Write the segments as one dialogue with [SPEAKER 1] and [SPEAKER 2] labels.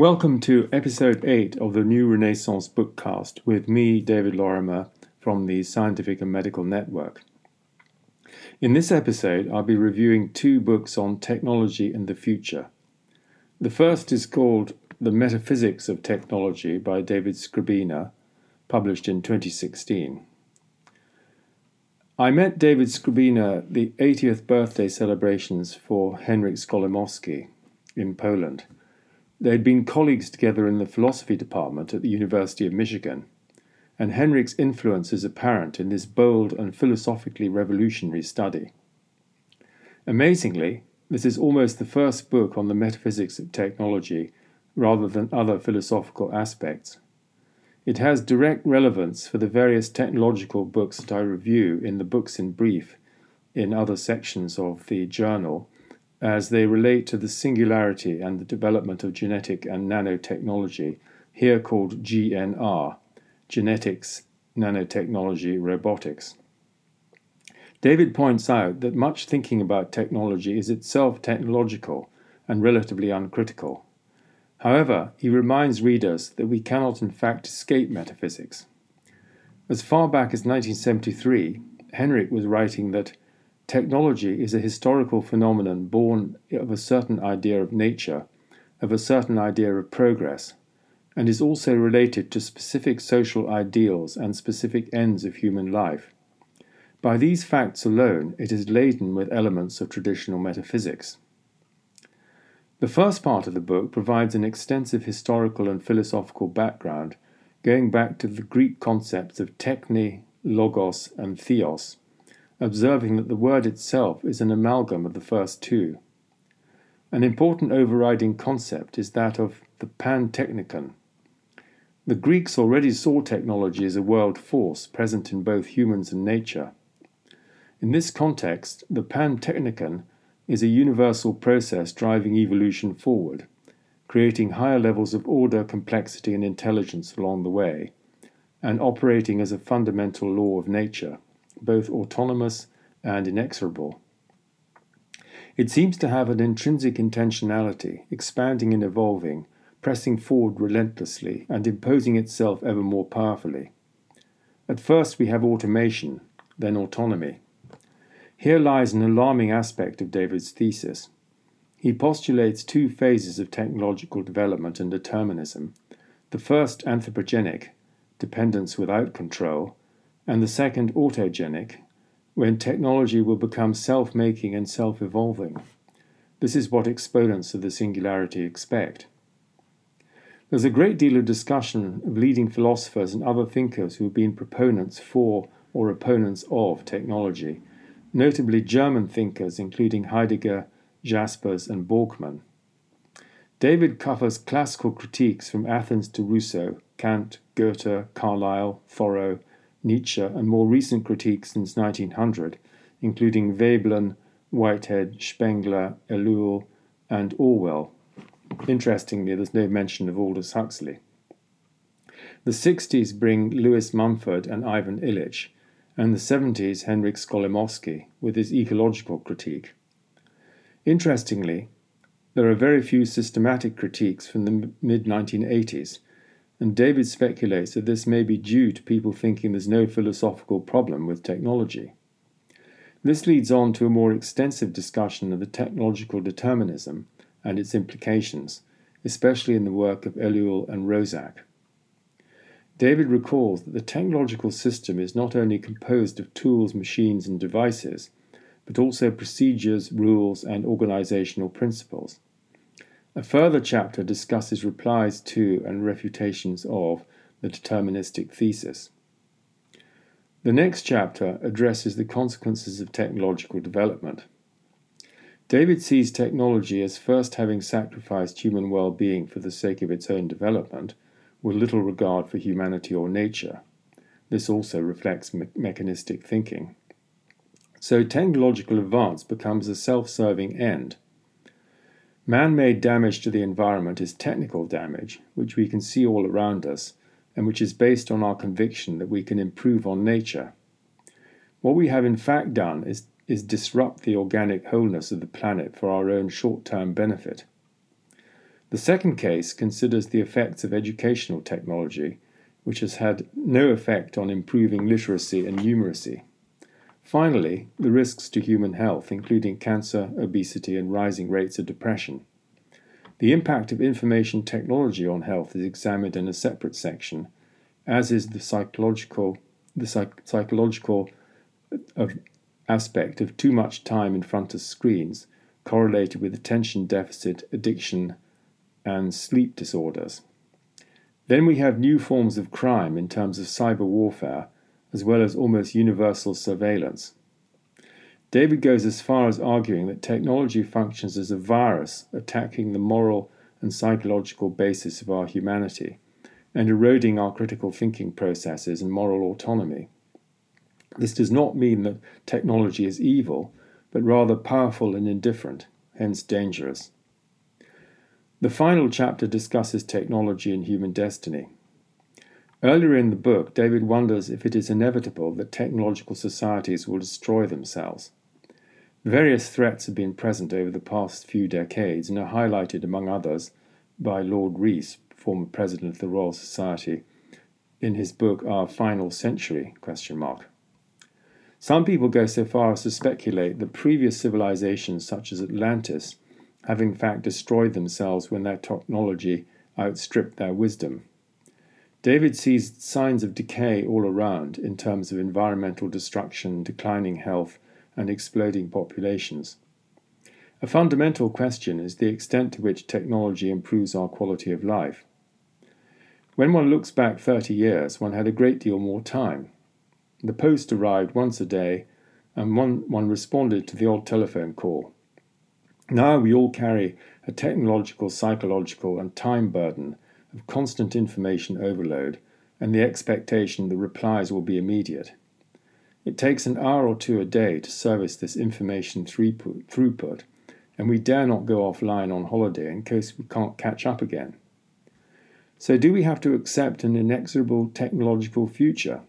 [SPEAKER 1] Welcome to episode 8 of the New Renaissance bookcast with me, David Lorimer, from the Scientific and Medical Network. In this episode, I'll be reviewing two books on technology and the future. The first is called The Metaphysics of Technology by David Skrbina, published in 2016. I met David Skrbina at the 80th birthday celebrations for Henryk Skolimowski in Poland. They had been colleagues together in the philosophy department at the University of Michigan, and Henryk's influence is apparent in this bold and philosophically revolutionary study. Amazingly, this is almost the first book on the metaphysics of technology rather than other philosophical aspects. It has direct relevance for the various technological books that I review in the Books in Brief in other sections of the journal as they relate to the singularity and the development of genetic and nanotechnology, here called GNR Genetics, Nanotechnology, Robotics. David points out that much thinking about technology is itself technological and relatively uncritical. However, he reminds readers that we cannot in fact escape metaphysics. As far back as 1973, Henryk was writing that Technology is a historical phenomenon born of a certain idea of nature, of a certain idea of progress, and is also related to specific social ideals and specific ends of human life. By these facts alone, it is laden with elements of traditional metaphysics. The first part of the book provides an extensive historical and philosophical background, going back to the Greek concepts of techne, logos, and theos observing that the word itself is an amalgam of the first two. An important overriding concept is that of the pantechnikon. The Greeks already saw technology as a world force present in both humans and nature. In this context, the pantechnikon is a universal process driving evolution forward, creating higher levels of order, complexity, and intelligence along the way, and operating as a fundamental law of nature both autonomous and inexorable. It seems to have an intrinsic intentionality, expanding and evolving, pressing forward relentlessly, and imposing itself ever more powerfully. At first, we have automation, then autonomy. Here lies an alarming aspect of David's thesis. He postulates two phases of technological development and determinism the first anthropogenic, dependence without control, and the second autogenic, when technology will become self making and self evolving. This is what exponents of the singularity expect. There's a great deal of discussion of leading philosophers and other thinkers who have been proponents for or opponents of technology, notably German thinkers including Heidegger, Jaspers, and Borgmann. David covers classical critiques from Athens to Rousseau, Kant, Goethe, Carlyle, Thoreau, Nietzsche, and more recent critiques since 1900, including Veblen, Whitehead, Spengler, Ellul, and Orwell. Interestingly, there's no mention of Aldous Huxley. The 60s bring Lewis Mumford and Ivan Illich, and the 70s Henryk Skolimowski with his ecological critique. Interestingly, there are very few systematic critiques from the mid 1980s, and David speculates that this may be due to people thinking there's no philosophical problem with technology. This leads on to a more extensive discussion of the technological determinism and its implications, especially in the work of Ellul and Roszak. David recalls that the technological system is not only composed of tools, machines, and devices, but also procedures, rules, and organizational principles. A further chapter discusses replies to and refutations of the deterministic thesis. The next chapter addresses the consequences of technological development. David sees technology as first having sacrificed human well being for the sake of its own development, with little regard for humanity or nature. This also reflects me- mechanistic thinking. So, technological advance becomes a self serving end Man made damage to the environment is technical damage, which we can see all around us, and which is based on our conviction that we can improve on nature. What we have in fact done is, is disrupt the organic wholeness of the planet for our own short term benefit. The second case considers the effects of educational technology, which has had no effect on improving literacy and numeracy. Finally, the risks to human health, including cancer, obesity, and rising rates of depression. The impact of information technology on health is examined in a separate section, as is the psychological, the psych- psychological uh, of aspect of too much time in front of screens correlated with attention deficit, addiction, and sleep disorders. Then we have new forms of crime in terms of cyber warfare as well as almost universal surveillance. David goes as far as arguing that technology functions as a virus attacking the moral and psychological basis of our humanity and eroding our critical thinking processes and moral autonomy. This does not mean that technology is evil, but rather powerful and indifferent, hence dangerous. The final chapter discusses technology and human destiny. Earlier in the book, David wonders if it is inevitable that technological societies will destroy themselves. Various threats have been present over the past few decades and are highlighted, among others, by Lord Rees, former president of the Royal Society, in his book Our Final Century? Some people go so far as to speculate that previous civilizations such as Atlantis have in fact destroyed themselves when their technology outstripped their wisdom. David sees signs of decay all around in terms of environmental destruction, declining health, and exploding populations. A fundamental question is the extent to which technology improves our quality of life. When one looks back 30 years, one had a great deal more time. The post arrived once a day, and one, one responded to the old telephone call. Now we all carry a technological, psychological, and time burden of constant information overload and the expectation the replies will be immediate. It takes an hour or two a day to service this information throughput, and we dare not go offline on holiday in case we can't catch up again. So, do we have to accept an inexorable technological future?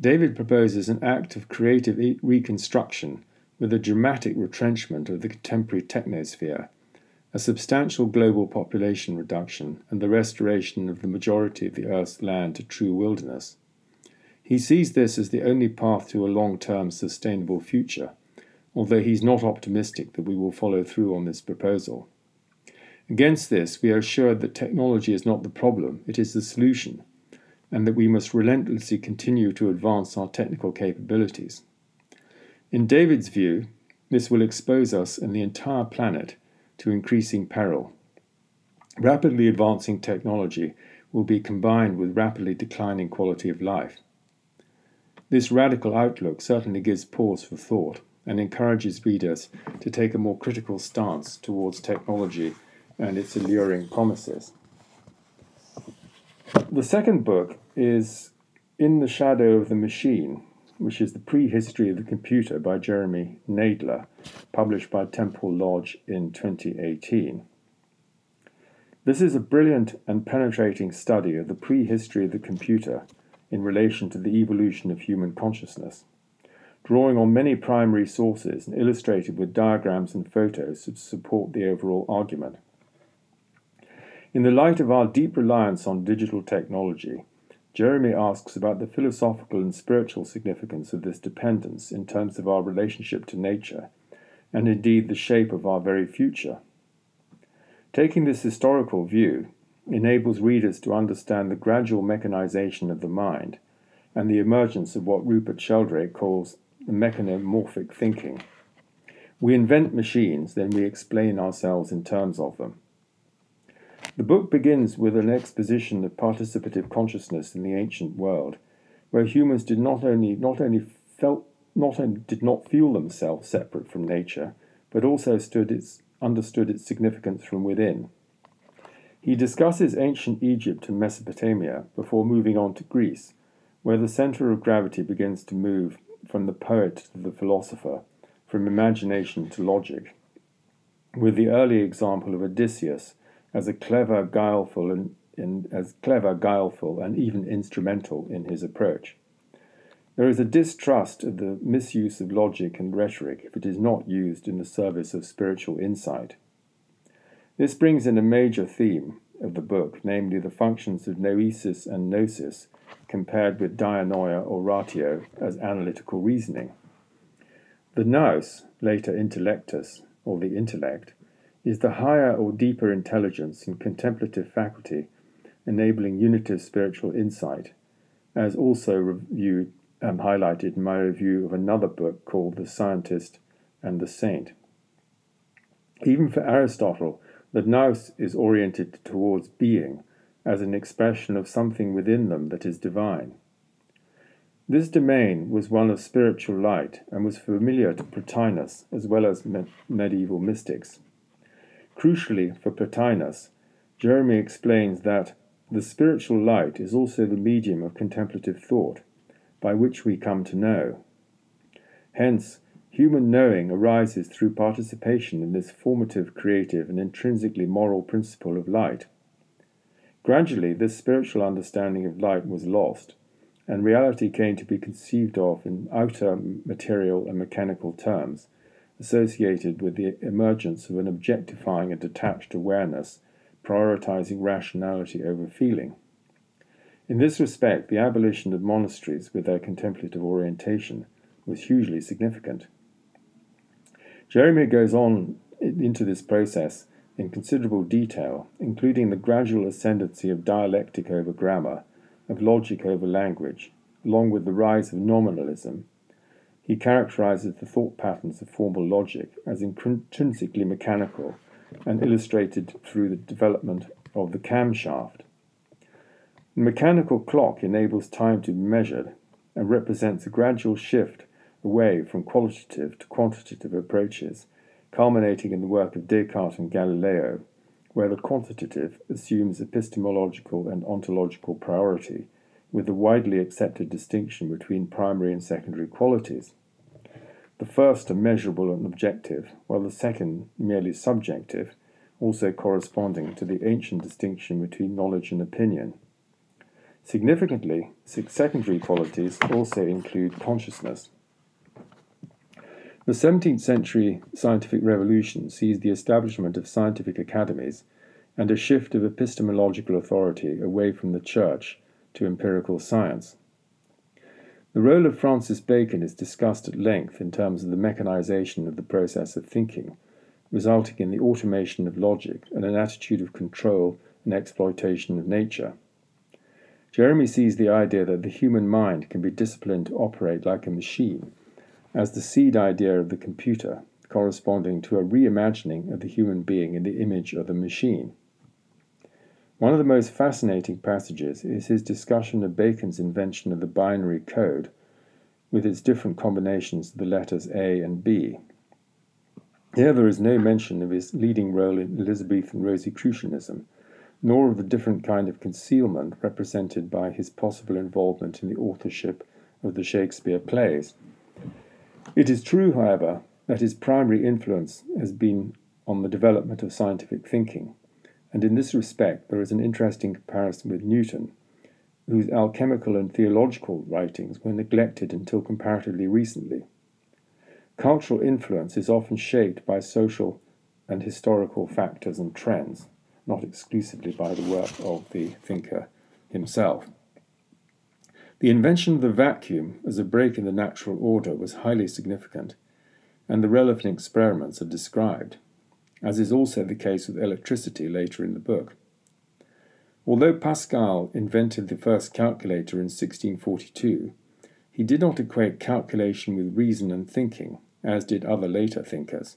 [SPEAKER 1] David proposes an act of creative reconstruction with a dramatic retrenchment of the contemporary technosphere a substantial global population reduction, and the restoration of the majority of the Earth's land to true wilderness. He sees this as the only path to a long term sustainable future, although he's not optimistic that we will follow through on this proposal. Against this, we are assured that technology is not the problem, it is the solution, and that we must relentlessly continue to advance our technical capabilities. In David's view, this will expose us and the entire planet to increasing peril. Rapidly advancing technology will be combined with rapidly declining quality of life. This radical outlook certainly gives pause for thought and encourages readers to take a more critical stance towards technology and its alluring promises. The second book is In the Shadow of the Machine which is the prehistory of the computer by Jeremy Naydler, published by Temple Lodge in 2018. This is a brilliant and penetrating study of the prehistory of the computer in relation to the evolution of human consciousness, drawing on many primary sources and illustrated with diagrams and photos to support the overall argument. In the light of our deep reliance on digital technology, Jeremy asks about the philosophical and spiritual significance of this dependence in terms of our relationship to nature, and indeed the shape of our very future. Taking this historical view enables readers to understand the gradual mechanization of the mind and the emergence of what Rupert Sheldrake calls mechanomorphic thinking. We invent machines, then we explain ourselves in terms of them. The book begins with an exposition of participative consciousness in the ancient world, where humans did not only not only felt not only did not feel themselves separate from nature, but also its, understood its significance from within. He discusses ancient Egypt and Mesopotamia before moving on to Greece, where the center of gravity begins to move from the poet to the philosopher, from imagination to logic. With the early example of Odysseus as a clever, guileful, and, as clever, guileful, and even instrumental in his approach. There is a distrust of the misuse of logic and rhetoric if it is not used in the service of spiritual insight. This brings in a major theme of the book, namely the functions of noesis and gnosis, compared with dianoia or ratio as analytical reasoning. The nous, later intellectus, or the intellect, is the higher or deeper intelligence and contemplative faculty enabling unitive spiritual insight, as also reviewed and highlighted in my review of another book called The Scientist and the Saint. Even for Aristotle, the nous is oriented towards being as an expression of something within them that is divine. This domain was one of spiritual light and was familiar to Plotinus as well as me- medieval mystics. Crucially for Plotinus, Jeremy explains that the spiritual light is also the medium of contemplative thought, by which we come to know. Hence, human knowing arises through participation in this formative, creative, and intrinsically moral principle of light. Gradually, this spiritual understanding of light was lost, and reality came to be conceived of in outer material and mechanical terms, associated with the emergence of an objectifying and detached awareness prioritizing rationality over feeling. In this respect, the abolition of monasteries with their contemplative orientation was hugely significant. Jeremy goes on into this process in considerable detail, including the gradual ascendancy of dialectic over grammar, of logic over language, along with the rise of nominalism. He characterizes the thought patterns of formal logic as intrinsically mechanical and illustrated through the development of the camshaft. The mechanical clock enables time to be measured and represents a gradual shift away from qualitative to quantitative approaches, culminating in the work of Descartes and Galileo, where the quantitative assumes epistemological and ontological priority, with the widely accepted distinction between primary and secondary qualities. The first are measurable and objective, while the second merely subjective, also corresponding to the ancient distinction between knowledge and opinion. Significantly, secondary qualities also include consciousness. The 17th century scientific revolution sees the establishment of scientific academies and a shift of epistemological authority away from the church to empirical science. The role of Francis Bacon is discussed at length in terms of the mechanization of the process of thinking, resulting in the automation of logic and an attitude of control and exploitation of nature. Jeremy sees the idea that the human mind can be disciplined to operate like a machine as the seed idea of the computer, corresponding to a reimagining of the human being in the image of the machine. One of the most fascinating passages is his discussion of Bacon's invention of the binary code with its different combinations of the letters A and B. Here there is no mention of his leading role in Elizabethan Rosicrucianism, nor of the different kind of concealment represented by his possible involvement in the authorship of the Shakespeare plays. It is true, however, that his primary influence has been on the development of scientific thinking and in this respect there is an interesting comparison with Newton, whose alchemical and theological writings were neglected until comparatively recently. Cultural influence is often shaped by social and historical factors and trends, not exclusively by the work of the thinker himself. The invention of the vacuum as a break in the natural order was highly significant, and the relevant experiments are described as is also the case with electricity later in the book. Although Pascal invented the first calculator in 1642, he did not equate calculation with reason and thinking, as did other later thinkers.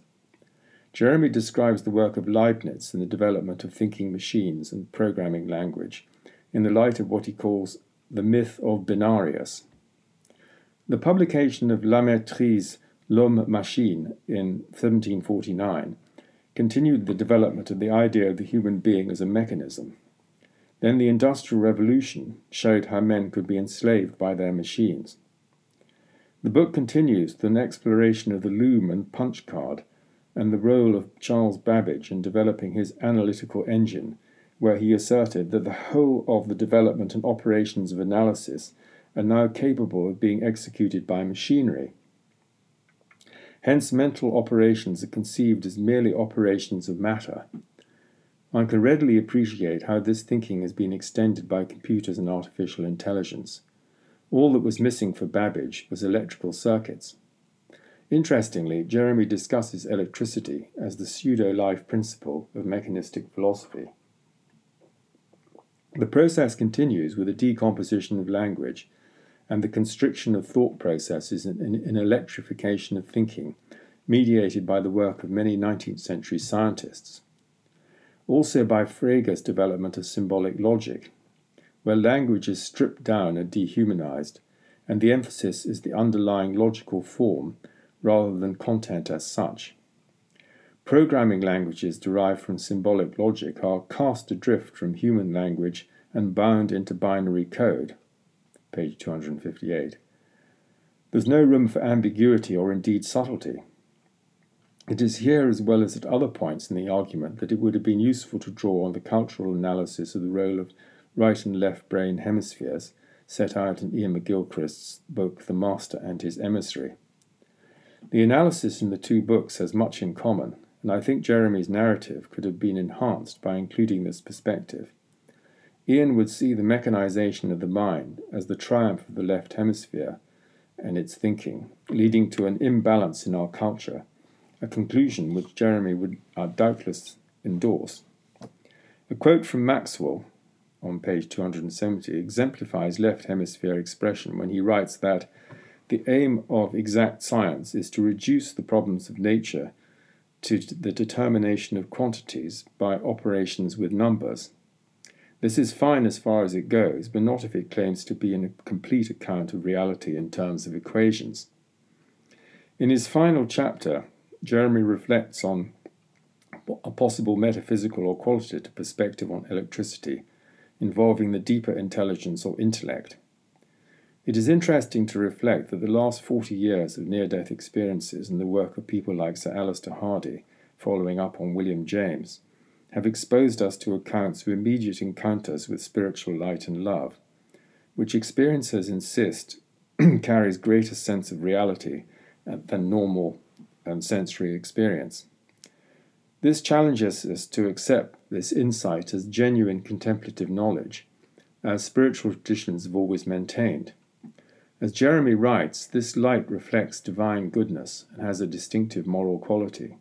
[SPEAKER 1] Jeremy describes the work of Leibniz in the development of thinking machines and programming language in the light of what he calls the myth of Binarius. The publication of La Mettrie's L'Homme Machine in 1749 continued the development of the idea of the human being as a mechanism. Then the Industrial Revolution showed how men could be enslaved by their machines. The book continues with an exploration of the loom and punch card and the role of Charles Babbage in developing his analytical engine, where he asserted that the whole of the development and operations of analysis are now capable of being executed by machinery Hence, mental operations are conceived as merely operations of matter, one can readily appreciate how this thinking has been extended by computers and artificial intelligence. All that was missing for Babbage was electrical circuits. Interestingly, Jeremy discusses electricity as the pseudo life principle of mechanistic philosophy. The process continues with a decomposition of language and the constriction of thought processes and an electrification of thinking, mediated by the work of many 19th century scientists. Also by Frege's development of symbolic logic, where language is stripped down and dehumanized, and the emphasis is the underlying logical form rather than content as such. Programming languages derived from symbolic logic are cast adrift from human language and bound into binary code. Page 258. There's no room for ambiguity or indeed subtlety. It is here, as well as at other points in the argument, that it would have been useful to draw on the cultural analysis of the role of right and left brain hemispheres set out in Iain McGilchrist's book The Master and His Emissary. The analysis in the two books has much in common, and I think Jeremy's narrative could have been enhanced by including this perspective. Iain would see the mechanization of the mind as the triumph of the left hemisphere and its thinking, leading to an imbalance in our culture, a conclusion which Jeremy would uh, doubtless endorse. A quote from Maxwell on page 270 exemplifies left hemisphere expression when he writes that the aim of exact science is to reduce the problems of nature to the determination of quantities by operations with numbers. This is fine as far as it goes, but not if it claims to be a complete account of reality in terms of equations. In his final chapter, Jeremy reflects on a possible metaphysical or qualitative perspective on electricity involving the deeper intelligence or intellect. It is interesting to reflect that the last 40 years of near death experiences and the work of people like Sir Alister Hardy, following up on William James, have exposed us to accounts of immediate encounters with spiritual light and love, which experiencers insist carries greater sense of reality uh, than normal and sensory experience. This challenges us to accept this insight as genuine contemplative knowledge, as spiritual traditions have always maintained. As Jeremy writes, this light reflects divine goodness and has a distinctive moral quality.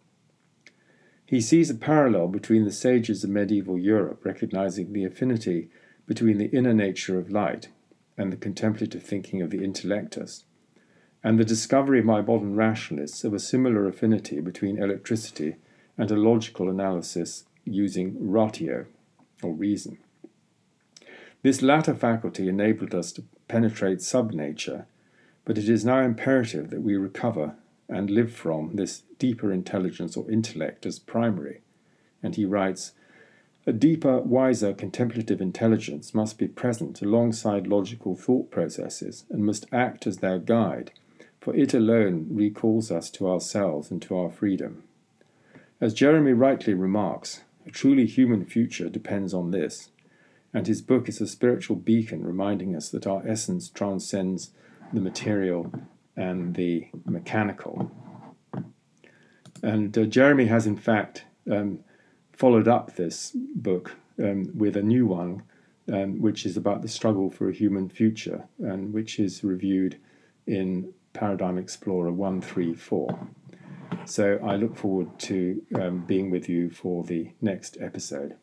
[SPEAKER 1] He sees a parallel between the sages of medieval Europe recognizing the affinity between the inner nature of light and the contemplative thinking of the intellectus, and the discovery by modern rationalists of a similar affinity between electricity and a logical analysis using ratio or reason. This latter faculty enabled us to penetrate subnature, but it is now imperative that we recover and live from this deeper intelligence or intellect as primary. And he writes, a deeper, wiser contemplative intelligence must be present alongside logical thought processes and must act as their guide, for it alone recalls us to ourselves and to our freedom. As Jeremy rightly remarks, a truly human future depends on this and his book is a spiritual beacon reminding us that our essence transcends the material and the mechanical. And uh, Jeremy has, in fact, um, followed up this book um, with a new one, um, which is about the struggle for a human future, and which is reviewed in Paradigm Explorer 134. So I look forward to um, being with you for the next episode.